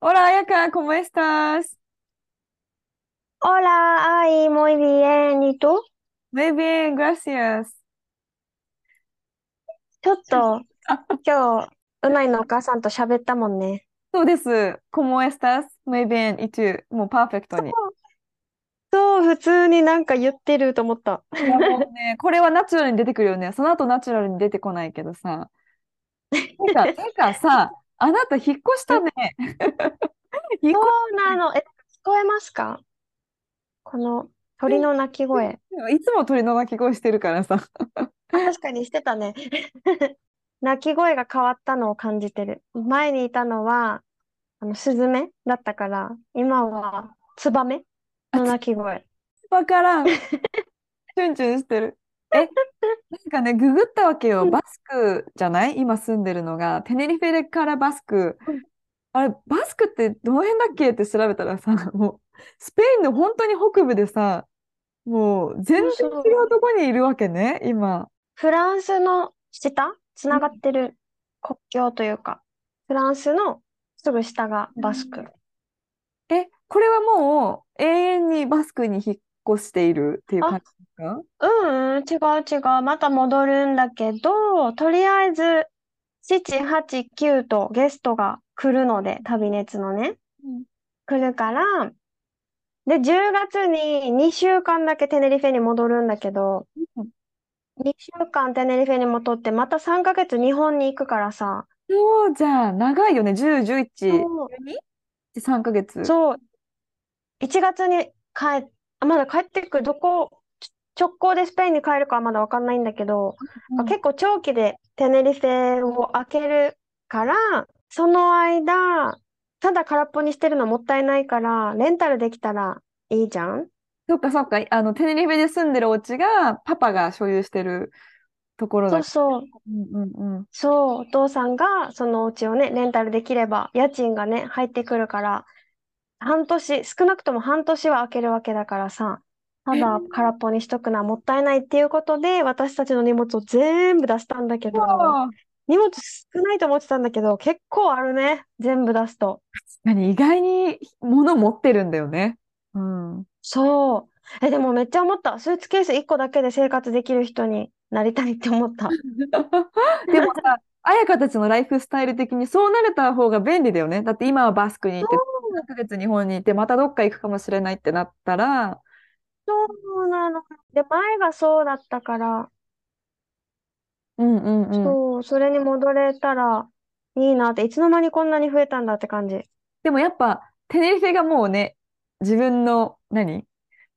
Hola, Ayaka, ¿cómo estás? Hola, ay, muy bien. ¿Y tú? Muy bien, gracias. ちょっと今日うないのお母さんと喋ったもんねそうです。¿Cómo estás? Muy bien. ¿Y tú? もうパーフェクトに。そう普通になんか言ってると思ったいやもうね、これはナチュラルに出てくるよね。その後ナチュラルに出てこないけどさ。てか、てかさ、あなた引っ越したね。引っそ越うなのえ聞こえますか？この鳥の鳴き声いつも鳥の鳴き声してるからさ。あ確かにしてたね。鳴き声が変わったのを感じてる。前にいたのは、あの、スズメだったから、今はツバメの鳴き声。わからん。チュンチュンしてる。え、なんかね、ググったわけよ。うんバスクじゃない？今住んでるのが。テネリフェからバスクうん。あれ、バスクってどの辺だっけ？って調べたらさ、もう、スペインの本当に北部でさ、もう全然違うとこにいるわけね、今。フランスの下？つながってる国境というか、フランスのすぐ下がバスク。え、これはもう永遠にバスクに引っ越しているっていう感じ？かうんうん、違う違う。また戻るんだけど、とりあえず、7、8、9とゲストが来るので、旅熱のね。うん来るから、で、10月に2週間だけテネリフェに戻るんだけど、うん2週間テネリフェに戻って、また3ヶ月日本に行くからさ、そうじゃあ、長いよね。10、11、そう12 3ヶ月。そう、1月に帰っ、あまだ帰ってくる、どこ、ち直行でスペインに帰るかはまだわかんないんだけど、うん結構長期でテネリフェを開けるから、その間、ただ空っぽにしてるのもったいないから、レンタルできたらいいじゃん？そっかそっか。あの、テネリフェで住んでるお家が、パパが所有してるところだ。そうそう。うんうんうん。そう、お父さんがそのお家をね、レンタルできれば、家賃がね、入ってくるから、半年、少なくとも半年は開けるわけだからさ、ただ空っぽにしとくのはもったいないっていうことで、私たちの荷物を全部出したんだけど、あ荷物少ないと思ってたんだけど、結構あるね、全部出すと。何意外に物持ってるんだよね。うん。そう。え、でもめっちゃ思った。スーツケース1個だけで生活できる人になりたいって思った。でもさ、彩香たちのライフスタイル的にそうなれた方が便利だよね。だって今はバスクに行って、3ヶ月日本にいて、またどっか行くかもしれないってなったら、そうなの。で、前がそうだったから、うんうんうん。そう、それに戻れたらいいなって、いつの間にこんなに増えたんだって感じ。でもやっぱ、テネリフェがもうね、自分の、何？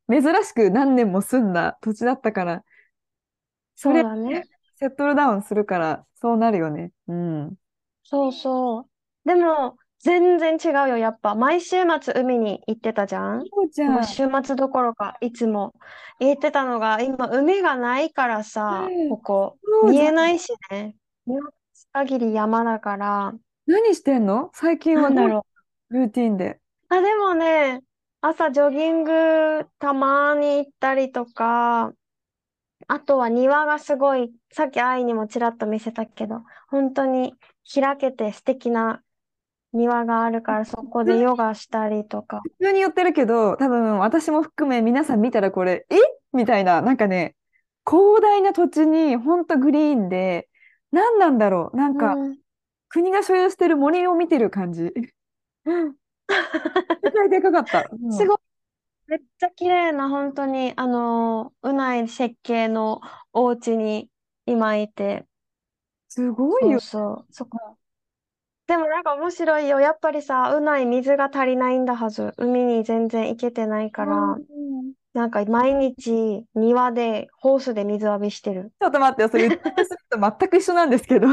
珍しく何年も住んだ土地だったから、それそうだね。セットルダウンするから、そうなるよね。うん。そうそう。でも、全然違うよ、やっぱ。毎週末海に行ってたじゃん？そうじゃん。もう週末どころか、いつも行ってたのが、今、海がないからさうん、ここ、そうじゃん見えないしね。見渡す限り山だから、何してんの？最近はだろう。ルーティンで。あ、でもね、朝ジョギングたまに行ったりとか、あとは庭がすごい、さっき愛にもちらっと見せたけど、本当に開けて素敵な庭があるから、そこでヨガしたりとか。普通に言ってるけど、多分私も含め皆さん見たらこれ、え？みたいな、なんかね、広大な土地にほんとグリーンで、何なんだろう？なんか、うん国が所有してる森を見てる感じ。絶対でかかった。うんすごい。めっちゃ綺麗な、本当に、あの、うない設計のお家に今いて、すごいよ。そうそう、そこ。でもなんか面白いよ。やっぱりさ、うない水が足りないんだはず。海に全然行けてないから、うんなんか毎日庭でホースで水浴びしてる。ちょっと待ってよ、それ 言ってすると全く一緒なんですけど。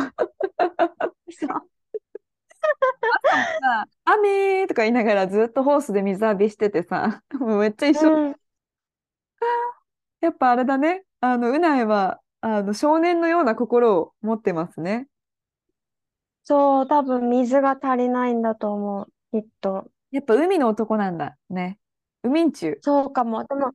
か言いながらずっとホースで水浴びしててさ、もうめっちゃ一緒。うん。やっぱあれだね。あの、うないは、あの、少年のような心を持ってますね。そう、多分水が足りないんだと思う。きっと。やっぱ海の男なんだね。海ん中。そうかも。でも、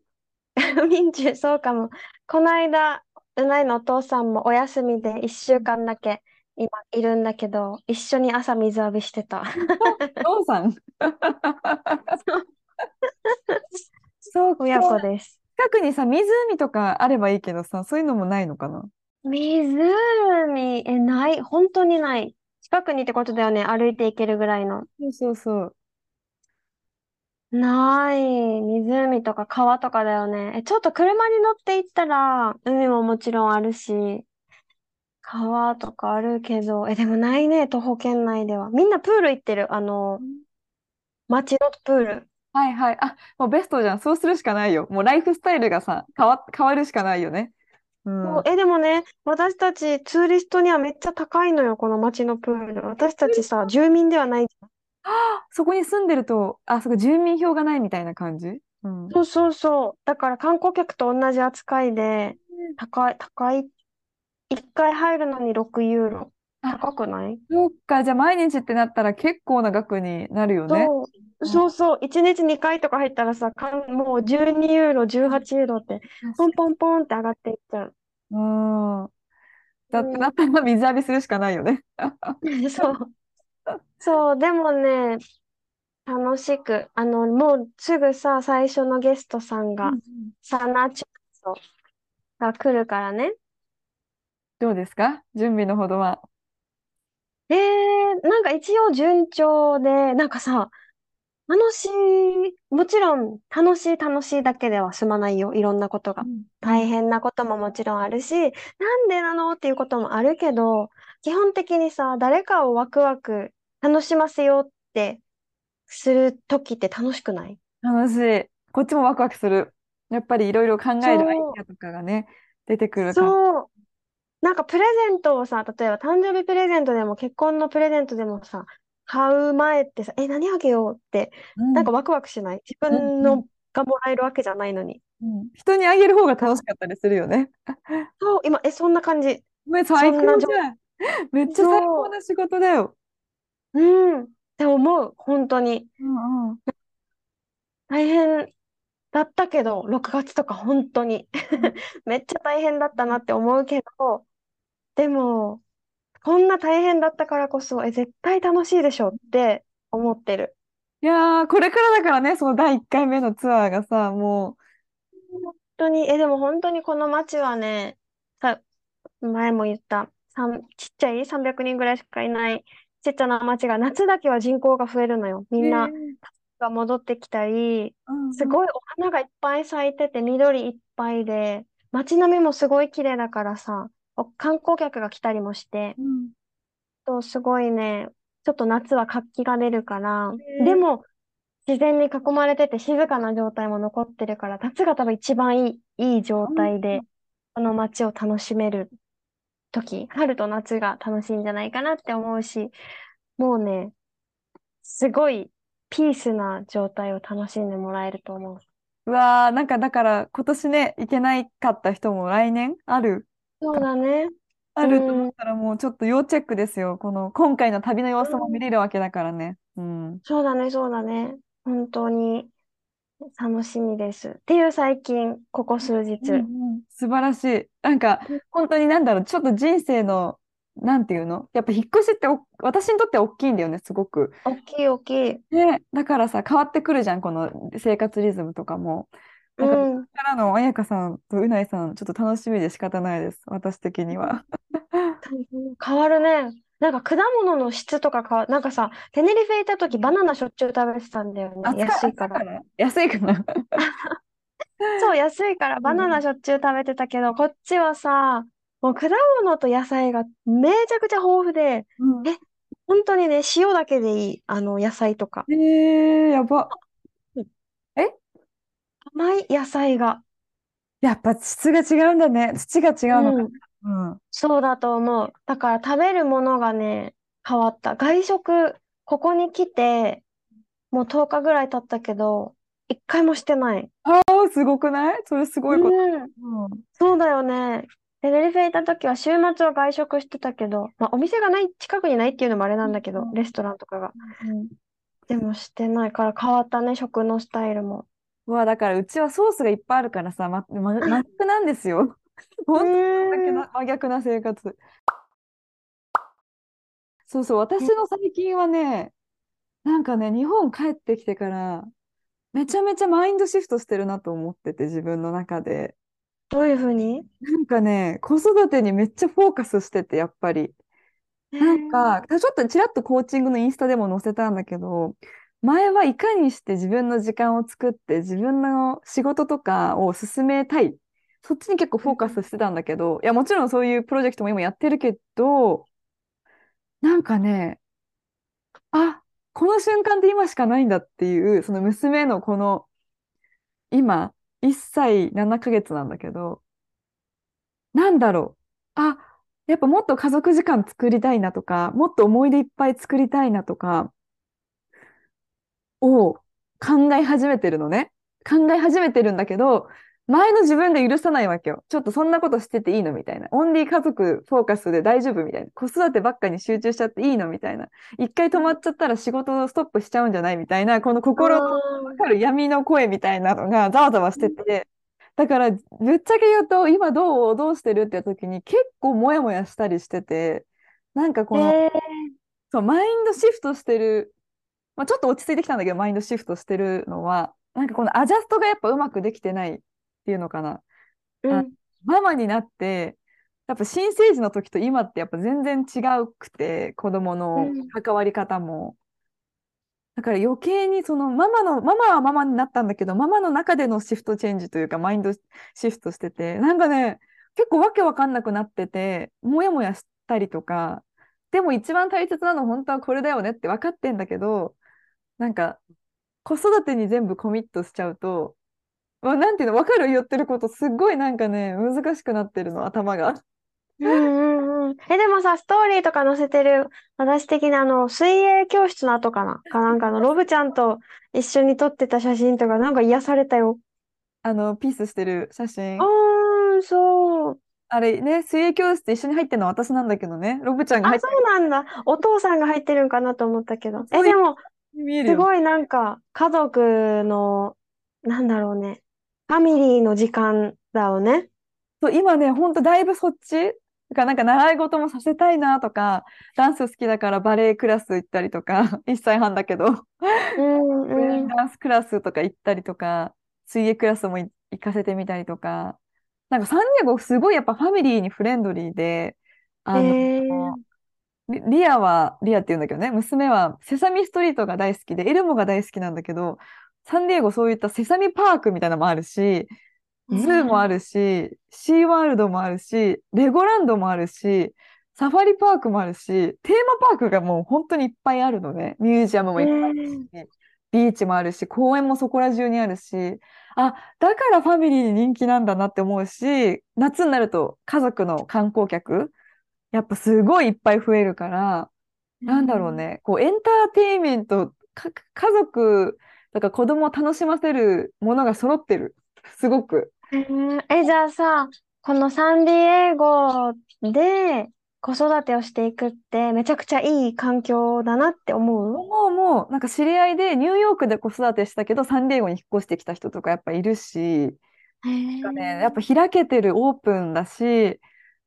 民中、そうかも。この間、うないのお父さんもお休みで1週間だけ今いるんだけど、一緒に朝水浴びしてた。父さん。そう親か。子です。近くにさ、湖とかあればいいけどさ、そういうのもないのかな？湖、え、ない、本当にない。近くにってことだよね。歩いて行けるぐらいの。そうそうそう。ない。湖とか川とかだよね。え、ちょっと車に乗って行ったら、海ももちろんあるし、川とかあるけど、え、でもないね、徒歩圏内では。みんなプール行ってる。あの、街のプール。はいはい。あ、もうベストじゃん。そうするしかないよ。もうライフスタイルがさ、変わ、変わるしかないよね。うん。そうえ、でもね、私たちツーリストにはめっちゃ高いのよ、この街のプール。私たちさ、住民ではないじゃん。そこに住んでると、あ、そこ住民票がないみたいな感じ？うん。そうそうそう。だから観光客と同じ扱いで、高い、高い。一回入るのに6ユーロ。あ、高くない？そっか。じゃあ毎日ってなったら結構な額になるよね。そう、うんそうそう。1日2回とか入ったらさ、もう12ユーロ、18ユーロって、ポンポンポンって上がっていっちゃう。うん。だってうんなったら水浴びするしかないよね。そう。そう、でもね、楽しく、あの、もうすぐさ、最初のゲストさんが、サナチュソが来るからね。どうですか？準備のほどは。えー、なんか一応順調で、なんかさ、楽しい、もちろん楽しい楽しいだけでは済まないよ、いろんなことが。大変なことももちろんあるし、なんでなのっていうこともあるけど、基本的にさ、誰かをワクワク楽しませようってするときって楽しくない？楽しい。こっちもワクワクする。やっぱりいろいろ考えるアイそうデアとかがね、出てくるから。そう。なんかプレゼントをさ、例えば誕生日プレゼントでも結婚のプレゼントでもさ、買う前ってさ、え、何あげようって、うんなんかワクワクしない？自分うんうのがもらえるわけじゃないのに。うん人にあげる方が楽しかったりするよね。そう、今、え、そんな感じ。め最そんなじゃん。めっちゃ最高な仕事だよ。うん。って思う、本当に。うんうん。大変だったけど、6月とか本当に めっちゃ大変だったなって思うけど、でも、こんな大変だったからこそ、え、絶対楽しいでしょって思ってる。いやー、これからだからね、その第1回目のツアーがさ、も本当に、え、でも本当にこの街はね、さ、前も言った、さんちっちゃい300人ぐらいしかいないちっちゃな街が、夏だけは人口が増えるのよ。みう、んなへーが戻ってきたり、うんすごいお花がいっぱい咲いてて、緑いっぱいで、街並みもすごい綺麗だからさ、お観光客が来たりもして、うん。とすごいね、ちょっと夏は活気が出るから、でも、自然に囲まれてて静かな状態も残ってるから、夏が多分一番いい、いい状態で、この街を楽しめる時、春と夏が楽しいんじゃないかなって思うし、もうね、すごいピースな状態を楽しんでもらえると思う。うわー、なんかだから今年ね、行けないかった人も来年ある、そうだね。あると思ったらもうちょっと要チェックですよ。この今回の旅の様子も見れるわけだからね。うん。そうだね、そうだね。本当に楽しみです。っていう最近、ここ数日。うんうん素晴らしい。なんか本当になんだろう、ちょっと人生の、なんていうの？やっぱ引っ越しってお私にとって大きいんだよね、すごく。大きい大きい。ね、だからさ、変わってくるじゃん、この生活リズムとかも。うなんか、こん。れからの彩香さんとうないさん、ちょっと楽しみで仕方ないです、私的には。変わるね。なんか果物の質とか変わなんかさ、テネリフェ行った時バナナしょっちゅう食べてたんだよね。暑安いから。ら。安いかな？そう、安いからバナナしょっちゅう食べてたけど、こっちはさ、もう果物と野菜がめちゃくちゃ豊富で、うんえ本当にね、塩だけでいい、あの野菜とか。えー、やば。甘い野菜が。やっぱ質が違うんだね。土が違うのうんか。うん。そうだと思う。だから食べるものがね、変わった。外食、ここに来て、もう10日ぐらい経ったけど、一回もしてない。ああ、すごくない？それすごいこと。そうだよね。テネリフェいた時は週末は外食してたけど、まあ、お店がない、近くにないっていうのもあれなんだけど、うんレストランとかが。うんでもしてないから変わったね、食のスタイルも。うわ、だからうちはソースがいっぱいあるからさ、ま、ま、真逆なんですよ。本当に真逆な、真逆な生活。そうそう、私の最近はね、なんかね、日本帰ってきてから、めちゃめちゃマインドシフトしてるなと思ってて、自分の中で。どういうふうに？なんかね、子育てにめっちゃフォーカスしてて、やっぱり。なんか、ちょっとちらっとコーチングのインスタでも載せたんだけど、前はいかにして自分の時間を作って自分の仕事とかを進めたい。そっちに結構フォーカスしてたんだけど、いや、もちろんそういうプロジェクトも今やってるけど、なんかね、あ、この瞬間って今しかないんだっていう、その娘のこの、今、1歳7ヶ月なんだけど、なんだろう。あ、やっぱもっと家族時間作りたいなとか、もっと思い出いっぱい作りたいなとか、を考え始めてるのね。考え始めてるんだけど、前の自分が許さないわけよ。ちょっとそんなことしてていいのみたいな。オンリー家族フォーカスで大丈夫みたいな。子育てばっかに集中しちゃっていいのみたいな。一回止まっちゃったら仕事ストップしちゃうんじゃないみたいな、この心のわかる闇の声みたいなのがざわざわしてて、だからぶっちゃけ言うと、今どうどうしてるって時に結構モヤモヤしたりしてて、なんかこの、えそう、マインドシフトしてる、まあ、ちょっと落ち着いてきたんだけど、マインドシフトしてるのは、なんかこのアジャストがやっぱうまくできてないっていうのかな。ーうんママになって、やっぱ新生児の時と今ってやっぱ全然違うくて、子供のうん関わり方も。だから余計にそのママの、ママはママになったんだけど、ママの中でのシフトチェンジというか、マインドシフトしてて、なんかね、結構わけわかんなくなってて、もやもやしたりとか、でも一番大切なの本当はこれだよねって分かってんだけど、なんか子育てに全部コミットしちゃうと、わなんていうの、分かる言ってること、すっごいなんかね、難しくなってるの、頭が。うんうんうん。え、でもさ、ストーリーとか載せてる、私的なあの、水泳教室の後かな？かなんかの、ロブちゃんと一緒に撮ってた写真とか、なんか癒されたよ。あの、ピースしてる写真。あー、そう。あれね、水泳教室一緒に入ってるのは私なんだけどね、ロブちゃんがあ、入ってそうなんだ。お父さんが入ってるんかなと思ったけど。え、でも、見えるよ。すごいなんか、家族の、なんだろうね。ファミリーの時間だよね。そう今ね、ほんとだいぶそっち？だからなんか習い事もさせたいなとか、ダンス好きだからバレエクラス行ったりとか、1歳半だけど、うんダンスクラスとか行ったりとか、水泳クラスもい行かせてみたりとか、なんかサンディエゴすごいやっぱファミリーにフレンドリーで、あの、えーリリアは、リアって言うんだけどね、娘はセサミストリートが大好きで、エルモが大好きなんだけど、サンディエゴそういったセサミパークみたいなのもあるし、 Zoo もあるし、シーワールドもあるし、レゴランドもあるし、サファリパークもあるし、テーマパークがもう本当にいっぱいあるのね。ミュージアムもいっぱいあるし、ビーチもあるし、公園もそこら中にあるし、あ、だからファミリーに人気なんだなって思うし、夏になると家族の観光客、やっぱすごいいっぱい増えるから、なんだろうね、こうエンターテインメント、か家族、だから子供を楽しませるものが揃ってる。すごく。えー。え、じゃあさ、このサンディエゴで子育てをしていくってめちゃくちゃいい環境だなって思う？もうもう、なんか知り合いでニューヨークで子育てしたけど、サンディエゴに引っ越してきた人とかやっぱいるし、なんかね、やっぱ開けてるオープンだし、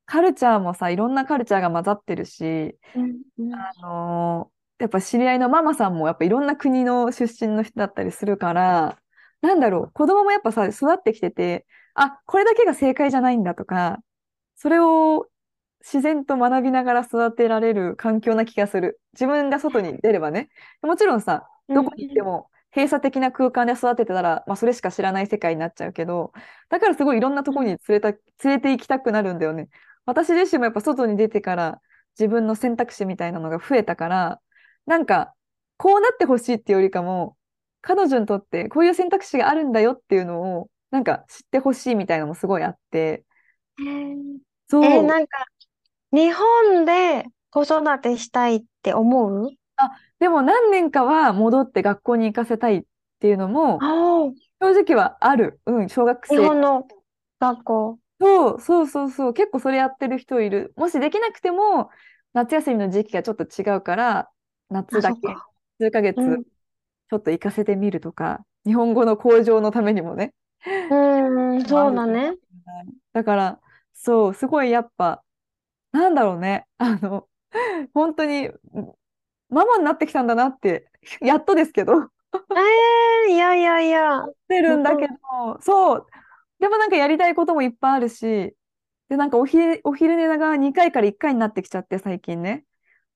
カルチャーもさ、いろんなカルチャーが混ざってるし、うんうんあのーやっぱ知り合いのママさんもやっぱいろんな国の出身の人だったりするから、なんだろう、子供もやっぱさ、育ってきてて、あ、これだけが正解じゃないんだとか、それを自然と学びながら育てられる環境な気がする。自分が外に出ればね。もちろんさ、どこに行っても閉鎖的な空間で育ててたら、まあ、それしか知らない世界になっちゃうけど、だからすごいいろんなところに連れた、連れて行きたくなるんだよね。私自身もやっぱ外に出てから自分の選択肢みたいなのが増えたから、なんか、こうなってほしいっていうよりかも、彼女にとってこういう選択肢があるんだよっていうのを、なんか知ってほしいみたいなのもすごいあって、そう。え、なんか、日本で子育てしたいって思う？でも何年かは戻って学校に行かせたいっていうのも、ああ、正直はある。うん、小学日生。本の学校。そう、そうそうそう。結構それやってる人いる。もしできなくても、夏休みの時期がちょっと違うから、夏あ、だけ、そっか。数ヶ月、うん。ちょっと行かせてみるとか、日本語の向上のためにもね。うーん、もあそうるかもしだね。れない。だから、そう、すごいやっぱ、なんだろうね。あの、本当に、ママになってきたんだなって、やっとですけど、思 ええいやいやいや。ってるんだけど、そう。でもなんかやりたいこともいっぱいあるし、で、なんかお昼、お昼寝が2回から1回になってきちゃって、最近ね。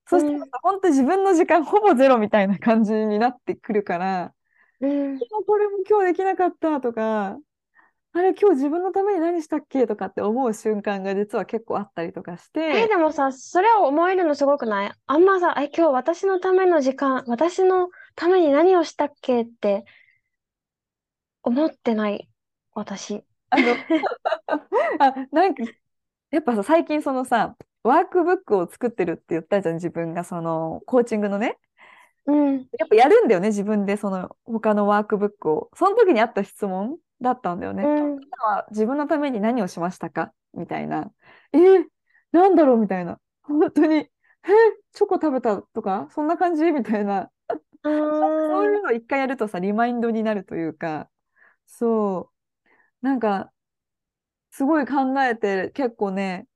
そしたらさ、本当自分の時間ほぼゼロみたいな感じになってくるから、うん。あこれも今日できなかったとか、あれ今日自分のために何したっけとかって思う瞬間が実は結構あったりとかしえ、て、でもさ、それを思えるのすごくない？あんまさ、え、今日私のための時間、私のために何をしたっけって思ってない、私。あの、あ、なんか、やっぱさ、最近そのさ、ワークブックを作ってるって言ったじゃん、自分がその、コーチングのね。うん。やっぱやるんだよね、自分でその、他のワークブックを。その時にあった質問だったんだよね。うん。今は自分のために何をしましたか？みたいな。えー、なんだろう？みたいな。本当に、えー、チョコ食べたとか？そんな感じ？みたいな。あそういーうのを一回やるとさ、リマインドになるというか、そう、なんか、すごい考えて、結構ね、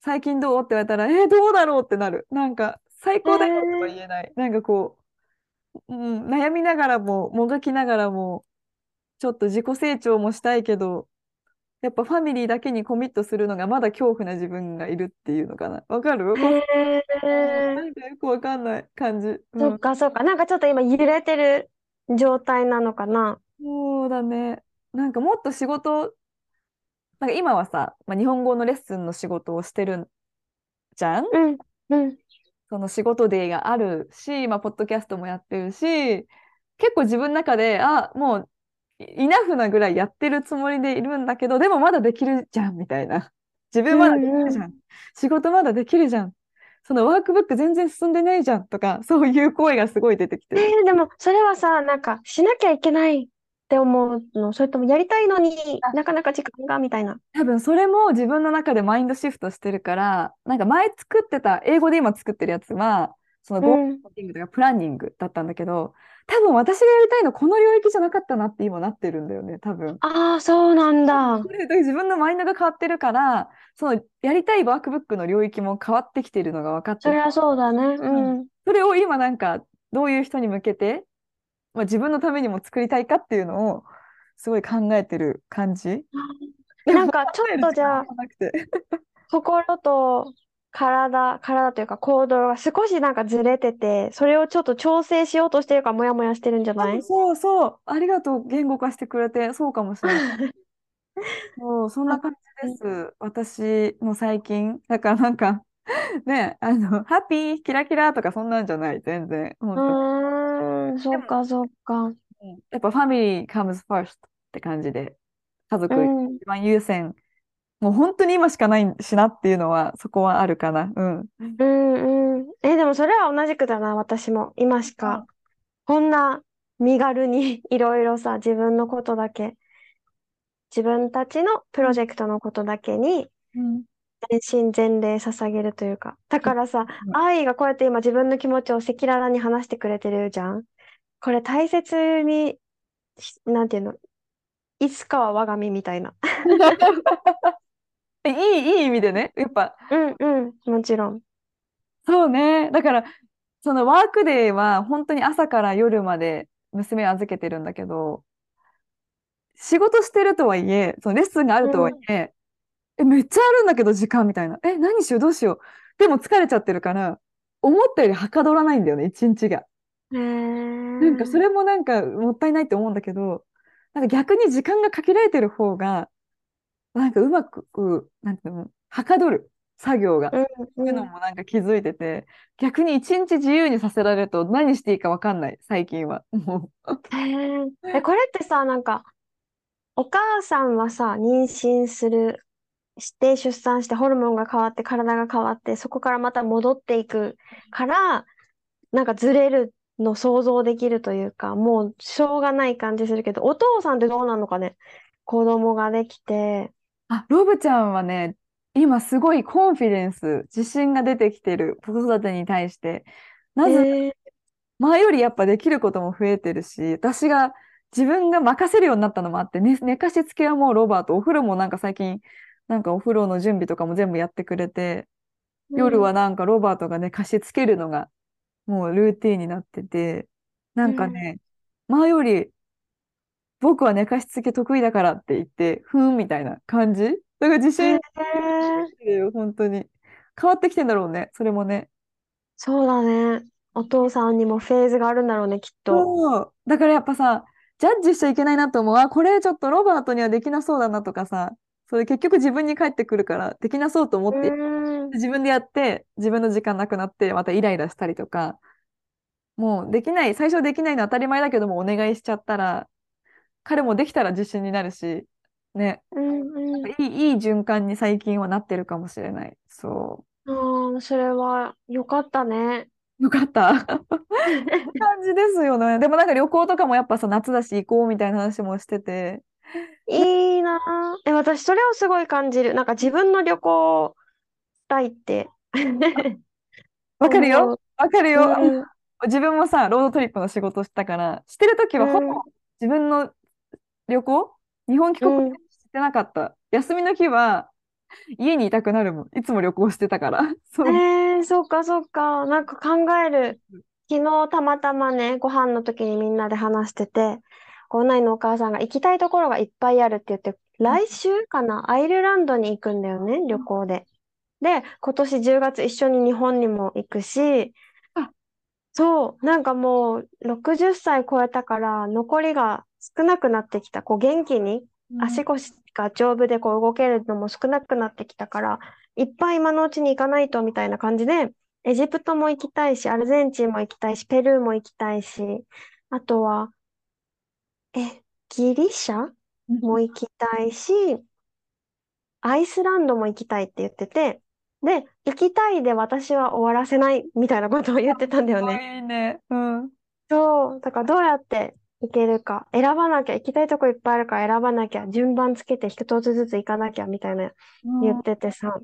最近どうって言われたら、えー、どうだろうってなる。なんか、最高だよとは言えない。なんかこう、うん、悩みながらも、もがきながらも、ちょっと自己成長もしたいけど、やっぱファミリーだけにコミットするのがまだ恐怖な自分がいるっていうのかな。わかる？へなえ。んかよくわかんない感じ。うんそっかそっか。なんかちょっと今揺れてる状態なのかな。そうだね。なんかもっと仕事、なんか今はさ、まあ、日本語のレッスンの仕事をしてるじゃん？うん。うん。その仕事デーがあるし、まあ、ポッドキャストもやってるし、結構自分の中で、あ、もう、イイナフなぐらいやってるつもりでいるんだけど、でもまだできるじゃん、みたいな。自分まだできるじゃん。仕事まだできるじゃん。そのワークブック全然進んでないじゃんとか、そういう声がすごい出てきてる。えーでもそれはさ、なんかしなきゃいけないって思うのそれともやりたいのにあなかなか時間がみたいな。多分それも自分の中でマインドシフトしてるから、なんか前作ってた、英語で今作ってるやつは、そのゴールティングとかプランニングだったんだけど、多分私がやりたいのこの領域じゃなかったなって今なってるんだよね、多分。ああ、そうなんだ。自分のマインドが変わってるから、そのやりたいワークブックの領域も変わってきてるのが分かっててそりゃそうだね。うん。それを今なんかどういう人に向けて、まあ、自分のためにも作りたいかっていうのをすごい考えてる感じ。なんかちょっとじゃあ心と体、体というか行動が少しなんかずれてて、それをちょっと調整しようとしてるからモヤモヤしてるんじゃない？そうそう、ありがとう、言語化してくれて、そうかもしれない。そう、そんな感じです。私の最近。だからなんか、ね、あの、ハッピー、キラキラとかそんなんじゃない、全然。本う当にーん、そっかそっか。うんやっぱファミリー comes first って感じで、家族うん。一番優先。もう本当に今しかないしなっていうのは、そこはあるかな。うん。うんうん。え、でもそれは同じくだな、私も。今しか。こんな身軽に いろいろさ、自分のことだけ、自分たちのプロジェクトのことだけにうん。全身全霊捧げるというか。だからさ、うん愛がこうやって今自分の気持ちを赤裸々に話してくれてるじゃん。これ大切にし、なんていうの、いつかは我が身みたいな。いい、いい意味でね。やっぱ、うんうん、もちろん。そうね。だから、そのワークデーは本当に朝から夜まで娘を預けてるんだけど、仕事してるとはいえ、そのレッスンがあるとはいえ、え、めっちゃあるんだけど時間みたいな。え、何しよう、どうしよう。でも疲れちゃってるから、思ったよりはかどらないんだよね、一日が。へなんかそーれもなんかもったいないって思うんだけど、なんか逆に時間がかけられてる方が、なんかうまく、なんていうの、はかどる作業が。うんいうのもなんか気づいてて、逆に一日自由にさせられると何していいかわかんない、最近は。もへー え、これってさ、なんか、お母さんはさ、妊娠する、して出産してホルモンが変わって体が変わって、そこからまた戻っていくから、なんかずれるの想像できるというか、もうしょうがない感じするけど、お父さんってどうなのかね？子供ができて。あ、ロブちゃんはね、今すごいコンフィデンス、自信が出てきてる子育てに対して。なぜ、えー、前よりやっぱできることも増えてるし、私が自分が任せるようになったのもあって、ね、寝かしつけはもうロバート、お風呂もなんか最近、なんかお風呂の準備とかも全部やってくれて、夜はなんかロバートがね、貸しつけるのがもうルーティンになってて、なんかね、前より僕は寝かしつけ得意だからって言って、ふーんみたいな感じ？だから自信してるよ、本当に。変わってきてんだろうね、それもね。そうだね。お父さんにもフェーズがあるんだろうね、きっと。だからやっぱさ、ジャッジしちゃいけないなと思う。あ、これちょっとロバートにはできなそうだなとかさ、それ結局自分に返ってくるから、できなそうと思って、自分でやって、自分の時間なくなって、またイライラしたりとか、もうできない、最初できないのは当たり前だけども、お願いしちゃったら、彼もできたら自信になるし、ね。うんうん、いい、いい循環に最近はなってるかもしれない。そう。ああ、それはよかったね。よかった 感じですよね。でもなんか旅行とかもやっぱさ、夏だし行こうみたいな話もしてて。いいなえ、私それをすごい感じる。なんか自分の旅行したいって。わかるよ。わかるよ。うん、自分もさ、ロードトリップの仕事したから、してるときはほぼ自分の旅行、日本帰国してなかった。休みの日は家にいたくなるもん。いつも旅行してたから。そう。えー、そっかそっか。なんか考える。昨日たまたまね、ご飯の時にみんなで話してて、こんなのお母さんが行きたいところがいっぱいあるって言って、来週かな、アイルランドに行くんだよね、旅行で。で、今年10月一緒に日本にも行くし、そう、なんかもう60歳超えたから残りが少なくなってきた。こう元気に足腰が丈夫でこう動けるのも少なくなってきたから、いっぱい今のうちに行かないとみたいな感じで、エジプトも行きたいし、アルゼンチンも行きたいし、ペルーも行きたいし、あとは、え、ギリシャ？も行きたいし、アイスランドも行きたいって言ってて、で、行きたいで私は終わらせないみたいなことを言ってたんだよね。いいね。うん。そう、だからどうやって行けるか。選ばなきゃ、行きたいとこいっぱいあるから選ばなきゃ、順番つけて一つずつ行かなきゃみたいな言っててさ、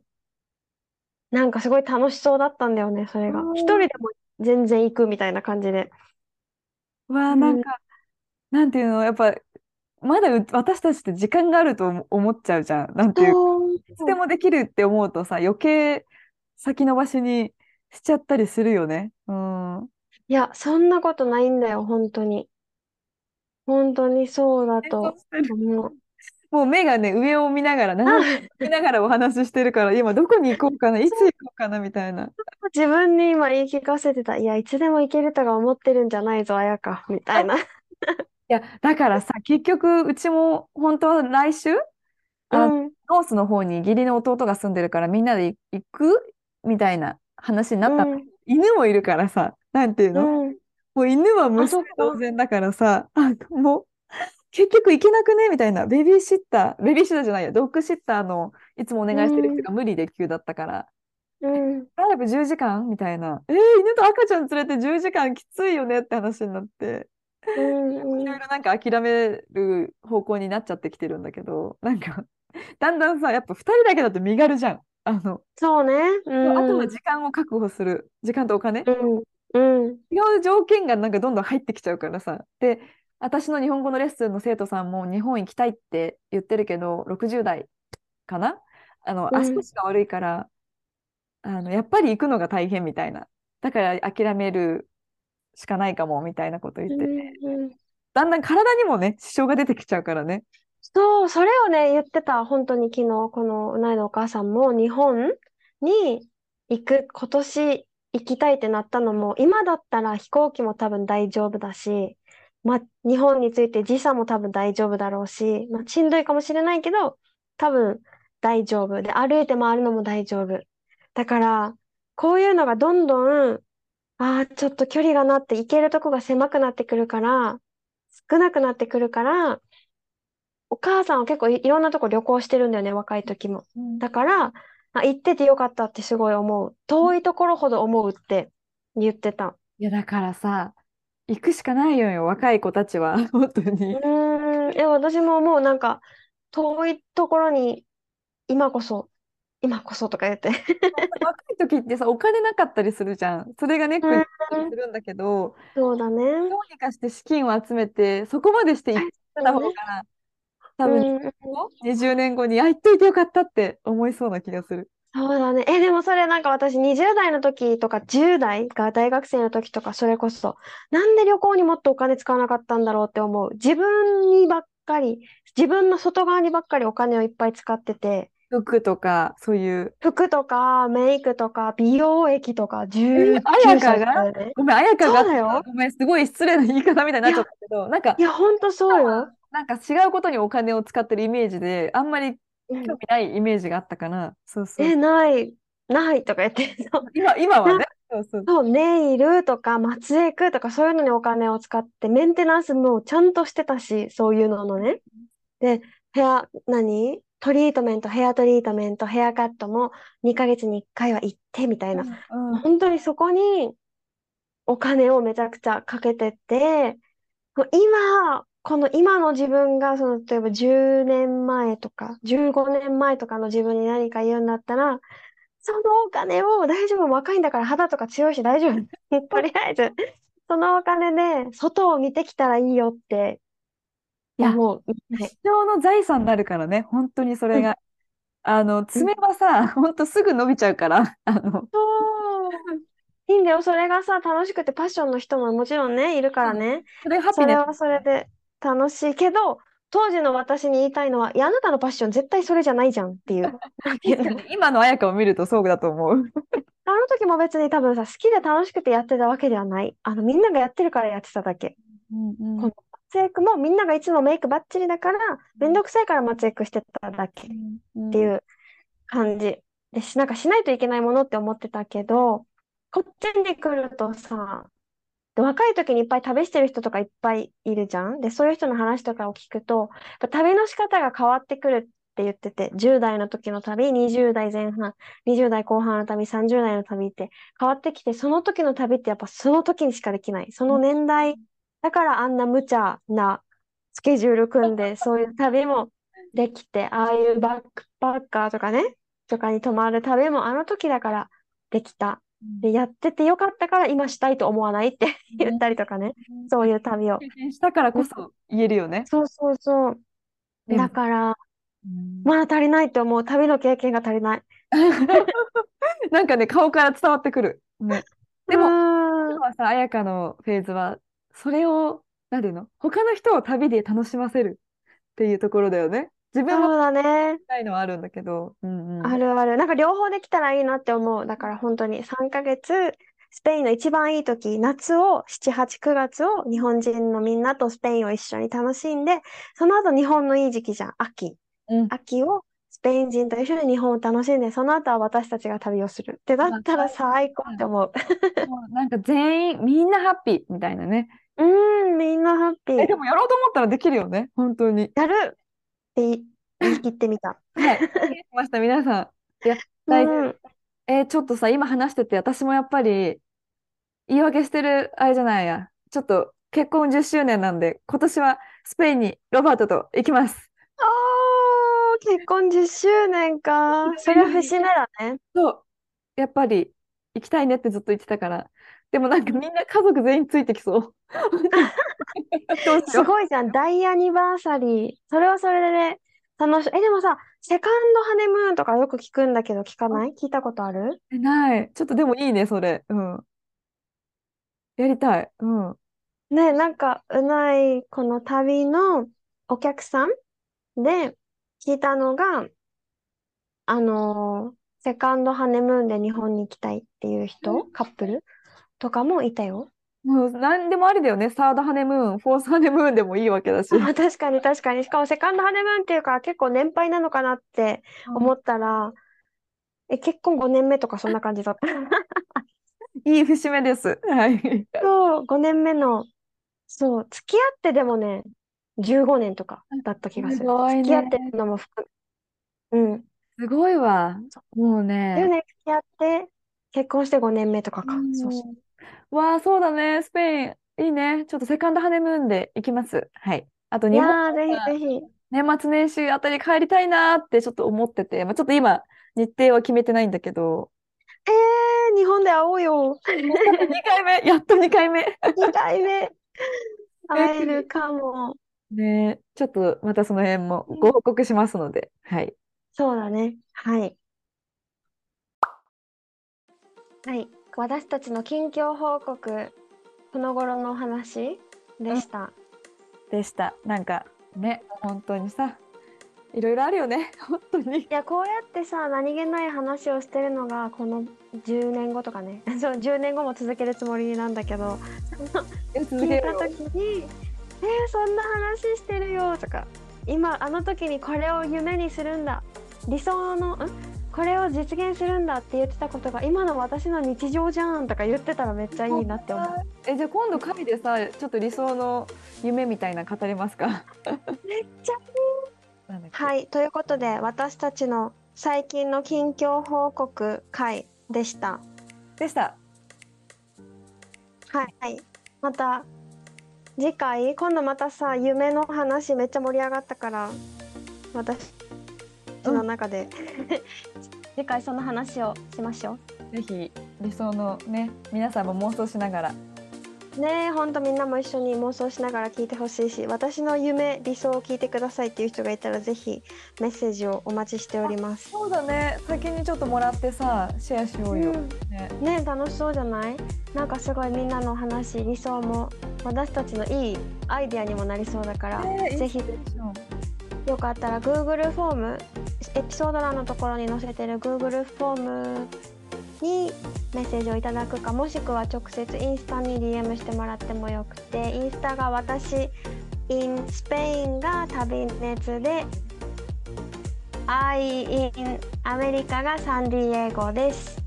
なんかすごい楽しそうだったんだよね、それが。一人でも全然行くみたいな感じで。わあ、なんか、なんていうの、やっぱ、まだ私たちって時間があると思っちゃうじゃん。なんていう、いつでもできるって思うとさ、余計先延ばしにしちゃったりするよね。うん。いや、そんなことないんだよ、本当に。本当にそうだと思う。もう目がね、上を見ながら、斜め見ながらお話ししてるから、今どこに行こうかな、いつ行こうかな、みたいな。自分に今言い聞かせてた。いや、いつでも行けるとか思ってるんじゃないぞ、あやか、みたいな。いや、だからさ、結局、うちも本当は来週、あ、うん、ノースの方に義理の弟が住んでるから、みんなで行く？みたいな話になったの。うん犬もいるからさ、なんていうの、うん、もう犬は娘同然だからさ、あ、もう、結局行けなくね？みたいな。ベビーシッター、ベビーシッターじゃないや、ドッグシッターのいつもお願いしてる人が無理で急だったから。うん。ライブ10時間？みたいな。えー、犬と赤ちゃん連れて10時間きついよね？って話になって。うんいろいろなんか諦める方向になっちゃってきてるんだけど、なんか、だんだんさ、やっぱ2人だけだと身軽じゃん。あの、そうね。うん、あとは時間を確保する。時間とお金。うんうん、違う条件がなんかどんどん入ってきちゃうからさ。で、私の日本語のレッスンの生徒さんも日本行きたいって言ってるけど、60代かな？あの、足腰が悪いから、あの、やっぱり行くのが大変みたいな。だから諦めるしかないかもみたいなこと言ってて、うんうんだんだん体にもね、支障が出てきちゃうからね。そう、それをね、言ってた。本当に昨日、このうないのお母さんも日本に行く、今年行きたいってなったのも、今だったら飛行機も多分大丈夫だし、まあ、日本について時差も多分大丈夫だろうし、まあ、しんどいかもしれないけど、多分大丈夫。で、歩いて回るのも大丈夫。だから、こういうのがどんどん、ああ、ちょっと距離がなって行けるとこが狭くなってくるから、少なくなってくるから、お母さんは結構いろんなとこ旅行してるんだよね、若い時も。だから、あ、行っててよかったってすごい思う。遠いところほど思うって言ってた。いや、だからさ、行くしかないよよ、若い子たちは。本当に。うーん、え、私ももうなんか、遠いところに、今こそ、今こそとか言って。若い時ってさ、お金なかったりするじゃん。それがネックにするんだけど、そうだね。どうにかして資金を集めて、そこまでして行ってた方が、ね。多分うん、うん20年後に、あ、行っといてよかったって思いそうな気がする。そうだね。え、でもそれなんか私20代の時とか10代が大学生の時とかそれこそ、なんで旅行にもっとお金使わなかったんだろうって思う。自分にばっかり、自分の外側にばっかりお金をいっぱい使ってて、服とか、そういう。服とかメイクとか美容液とかえ、19彩香歳かでね。ごめん、彩香がそうだよ。ごめん、すごい失礼な言い方みたいにないっちゃっや、たけど、なんか、いや、ほんとそうよ。なんか違うことにお金を使ってるイメージで、あんまりうん。興味ないイメージがあったかな。そうそうえ、ない、ないとか言って。今、今はなね。そうそう。そう、ネイルとか、松江区とか、そういうのにお金を使って、メンテナンスもちゃんとしてたし、そういうののね。で、ヘア、何？トリートメント、ヘアトリートメント、ヘアカットも2ヶ月に1回は行ってみたいな。うんうん本当にそこにお金をめちゃくちゃかけてて、今、この今の自分が、その、例えば10年前とか、15年前とかの自分に何か言うんだったら、そのお金を大丈夫、若いんだから肌とか強いし大丈夫。とりあえず、そのお金で外を見てきたらいいよっていや、思う。はい。一生の財産になるからね、本当にそれが。あの、爪はさ、本当すぐ伸びちゃうから、あの、そう。いいんだよ。それがさ、楽しくてパッションの人ももちろんね、いるからね。それハピネス。それはそれで楽しいけど、当時の私に言いたいのは、いや、あなたのパッション絶対それじゃないじゃんっていう。なんていうの確かに今の彩香を見るとそうだと思う。あの時も別に多分さ、好きで楽しくてやってたわけではない。あの、みんながやってるからやってただけ。うんこの松エクもみんながいつもメイクバッチリだから、めんどくさいから松エクしてただけっうんていう感じ。で、し、なんかしないといけないものって思ってたけど、こっちに来るとさ、で若い時にいっぱい旅してる人とかいっぱいいるじゃん？で、そういう人の話とかを聞くと、旅の仕方が変わってくるって言ってて、10代の時の旅、20代前半、20代後半の旅、30代の旅って変わってきて、その時の旅ってやっぱその時にしかできない。その年代、だからあんな無茶なスケジュール組んで、そういう旅もできて、ああいうバックパッカーとかね、とかに泊まる旅もあの時だからできた。で、やっててよかったから今したいと思わないって言ったりとかね。そういう旅を。したからこそ言えるよね。そうそうそう。だから、うんまだ足りないって思う。旅の経験が足りない。なんかね、顔から伝わってくる。ね。でも、今はさ、彩香のフェーズは、それを、なんていうの？他の人を旅で楽しませるっていうところだよね。自分もそうだね。したいのはあるんだけど。うんうん。あるある。なんか両方できたらいいなって思う。だから本当に3ヶ月、スペインの一番いい時、夏を、7、8、9月を日本人のみんなとスペインを一緒に楽しんで、その後日本のいい時期じゃん。秋。うん秋をスペイン人と一緒に日本を楽しんで、その後は私たちが旅をする。ってだったら最高って思う なんか全員、みんなハッピーみたいなね。うーん、みんなハッピえ、でー。もやろうと思ったらできるよね。本当に。やるって言い言い切ってみた。はい。しました、皆さん。いや、う大丈夫。ん。えーちょっとさ、今話してて、私もやっぱり、言い訳してる、あれじゃないや。ちょっと、結婚10周年なんで、今年はスペインにロバートと行きます。おー、結婚10周年か。それは節目だね。そう。やっぱり、行きたいねってずっと言ってたから。でもなんかみんな家族全員ついてきそう。す。ごいじゃん。大アニバーサリー。それはそれでね、楽しい。え、でもさ、セカンドハネムーンとかよく聞くんだけど、聞かない？聞いたことある？えない。ちょっとでもいいね、それ。うん。やりたい。うん。ね、なんか、うない、この旅のお客さんで聞いたのが、あのーセカンドハネムーンで日本に行きたいっていう人、カップル？とかもいたよ。もう何でもありだよね。サードハネムーン、フォースハネムーンでもいいわけだし。あ、確かに確かに。しかもセカンドハネムーンっていうか結構年配なのかなって思ったら、え、結婚5年目とかそんな感じだった。いい節目です。はい。そう、5年目の、そう、付き合ってでもね、15年とかだった気がする。すごいね付き合ってるのも含め。うん。すごいわ。もう10ね、年付き合って、結婚して5年目とかか。そうそう。わあ、そうだね。スペイン、いいね。ちょっとセカンドハネムーンで行きます。はい。あと、い日本やー、ぜはひぜひ。年末年始あたり帰りたいなーってちょっと思ってて、まあ、ちょっと今、日程は決めてないんだけど、えー、日本で会おうよ。2回目、やっと2回目。2回目。会えるかも。ね、ちょっとまたその辺もご報告しますので、はい。そうだね。はい。はい。私たちの近況報告、この頃のお話でした。でした。なんかね、本当にさ、いろいろあるよね、本当に。いや、こうやってさ、何気ない話をしてるのが、この10年後とかね。そう、10年後も続けるつもりなんだけど、続聞いた時に「えー、そんな話してるよ」とか「今あの時にこれを夢にするんだ理想のん？これを実現するんだ」って言ってたことが今の私の日常じゃんとか言ってたらめっちゃいいなって思う。え、じゃあ今度会でさ、ちょっと理想の夢みたいな語りますか？めっちゃなんだっけ？はいということで私たちの最近の近況報告会でした。でした。はい、また次回今度またさ夢の話めっちゃ盛り上がったから私の中で、次回その話をしましょぜひ理想のね、皆さんも妄想しながら。うねえほんとみんなも一緒に妄想しながら聞いてほしいし私の夢理想を聞いてくださいっていう人がいたらぜひメッセージをお待ちしております。そうだね、先にちょっともらってさ、シェアしようよ。うん。ね、ねえ楽しそうじゃない？なんかすごいみんなの話理想も私たちのいいアイデアにもなりそうだから、ねぜひインスピレーション。よかったら Google フォームエピソード欄のところに載せてる Google フォームにメッセージをいただくかもしくは直接インスタに DM してもらってもよくてインスタが私 in スペインが旅熱で I in アメリカがサンディエゴです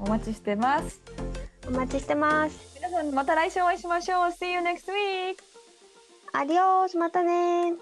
お待ちしてます。お待ちしてます皆さんまた来週お会いしましょう。See you next week! アディオースまたね